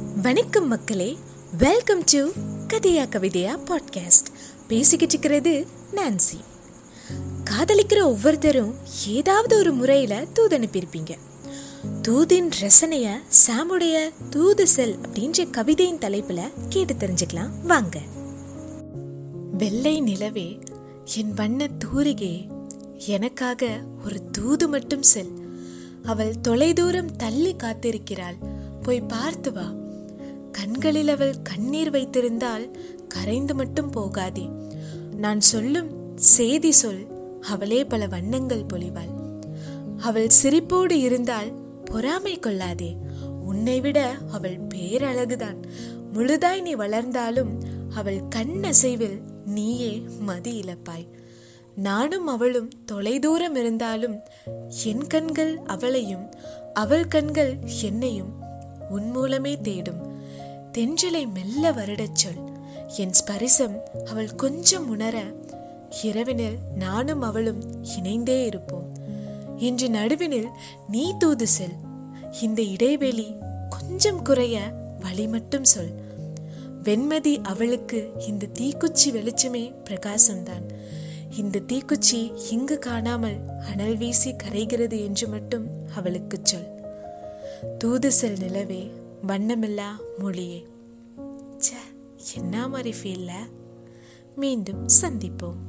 வணக்கம் மக்களே. Welcome to கதையா கவிதையா பாட்காஸ்ட் பேசிக்கிட்டு இருக்கிறது நான்சி காதலிக்கிற ஒவ்வொருத்தரும் ஏதாவது ஒரு முறையில் தூது அனுப்பியிருப்பீங்க. தூதின் ரசனைய சாமுடைய தூது செல் அப்படின்ற கவிதையின் தலைப்புல கேட்டு தெரிஞ்சுக்கலாம். வாங்க. வெள்ளை நிலவே என் வண்ண தூரிகே எனக்காக ஒரு தூது மட்டும் செல். அவள் தொலைதூரம் தள்ளி காத்திருக்கிறாள். போய் பார்த்து வா. கண்களில் அவள் கண்ணீர் வைத்திருந்தால் கரைந்து மட்டும் போகாதே. நான் சொல்லும் செய்தி சொல் அவளே பல வண்ணங்கள் பொழிவாள். அவள் சிரிப்போடு இருந்தால் பொறாமை கொள்ளாதே. உன்னை விட அவள் பேரழகுதான். முழுதாய் நீ வளர்ந்தாலும் அவள் கண் அசைவில் நீயே மதி இழப்பாய். நானும் அவளும் தொலைதூரம் இருந்தாலும் என் கண்கள் அவளையும் அவள் கண்கள் என்னையும் உன் மூலமே தேடும். தென்றலை மெல்ல வருடச் சொல். என் ஸ்பரிசம் அவள் கொஞ்சம் உணர இரவினில் நானும் அவளும் இணைந்தே இருப்போம். இன்று நடுவினில் நீ தூது செல். இந்த இடைவெளி கொஞ்சம் குறைய வழி மட்டும் சொல். வெண்மதி அவளுக்கு இந்த தீக்குச்சி வெளிச்சமே பிரகாசம்தான். இந்த தீக்குச்சி இங்கு காணாமல் அனல் வீசி கரைகிறது என்று மட்டும் அவளுக்கு சொல். தூது செல் நிலவே வண்ணமில்லா மொழியே. ச்சே என்ன மாதிரி ஃபீல்ல மீண்டும் சந்திப்போம்.